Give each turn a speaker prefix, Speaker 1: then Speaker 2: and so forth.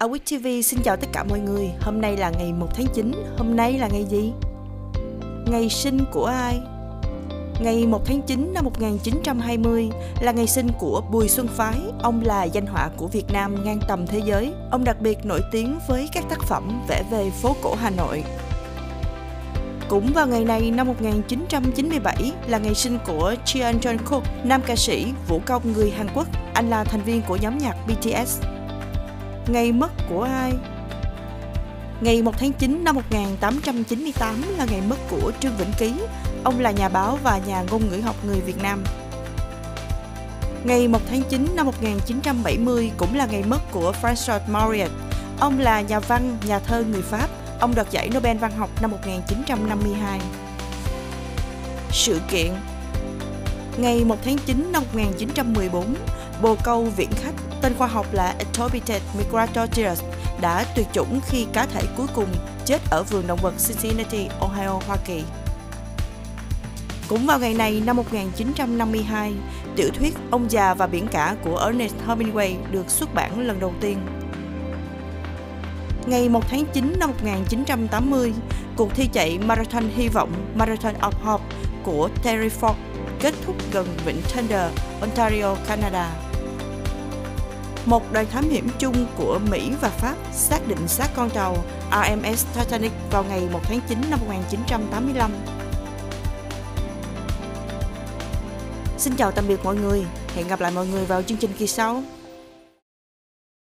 Speaker 1: Awit TV xin chào tất cả mọi người. Hôm nay là ngày 1 tháng 9. Hôm nay là ngày gì? Ngày sinh của ai? Ngày 1 tháng 9 năm 1920 là ngày sinh của Bùi Xuân Phái. Ông là danh họa của Việt Nam ngang tầm thế giới. Ông đặc biệt nổi tiếng với các tác phẩm vẽ về phố cổ Hà Nội. Cũng vào ngày này năm 1997 là ngày sinh của Jeon Jungkook, nam ca sĩ vũ công người Hàn Quốc. Anh là thành viên của nhóm nhạc BTS. Ngày mất của ai? Ngày 1 tháng 9 năm 1898 là ngày mất của Trương Vĩnh Ký. Ông là nhà báo và nhà ngôn ngữ học người Việt Nam. Ngày 1 tháng 9 năm 1970 cũng là ngày mất của François Mauriac. Ông là nhà văn, nhà thơ người Pháp. Ông đoạt giải Nobel văn học năm 1952. Sự kiện Ngày 1 tháng 9 năm 1914, bồ câu viễn khách tên khoa học là Etopitet migratoris đã tuyệt chủng khi cá thể cuối cùng chết ở vườn động vật Cincinnati, Ohio, Hoa Kỳ. Cũng vào ngày này năm 1952, tiểu thuyết Ông già và biển cả của Ernest Hemingway được xuất bản lần đầu tiên. Ngày 1 tháng 9 năm 1980, cuộc thi chạy Marathon Hy vọng Marathon of Hope của Terry Fox kết thúc gần vịnh Thunder, Ontario, Canada. Một đoàn thám hiểm chung của Mỹ và Pháp xác định xác con tàu RMS Titanic vào ngày 1 tháng 9 năm 1985. Xin chào tạm biệt mọi người, hẹn gặp lại mọi người vào chương trình kỳ sau.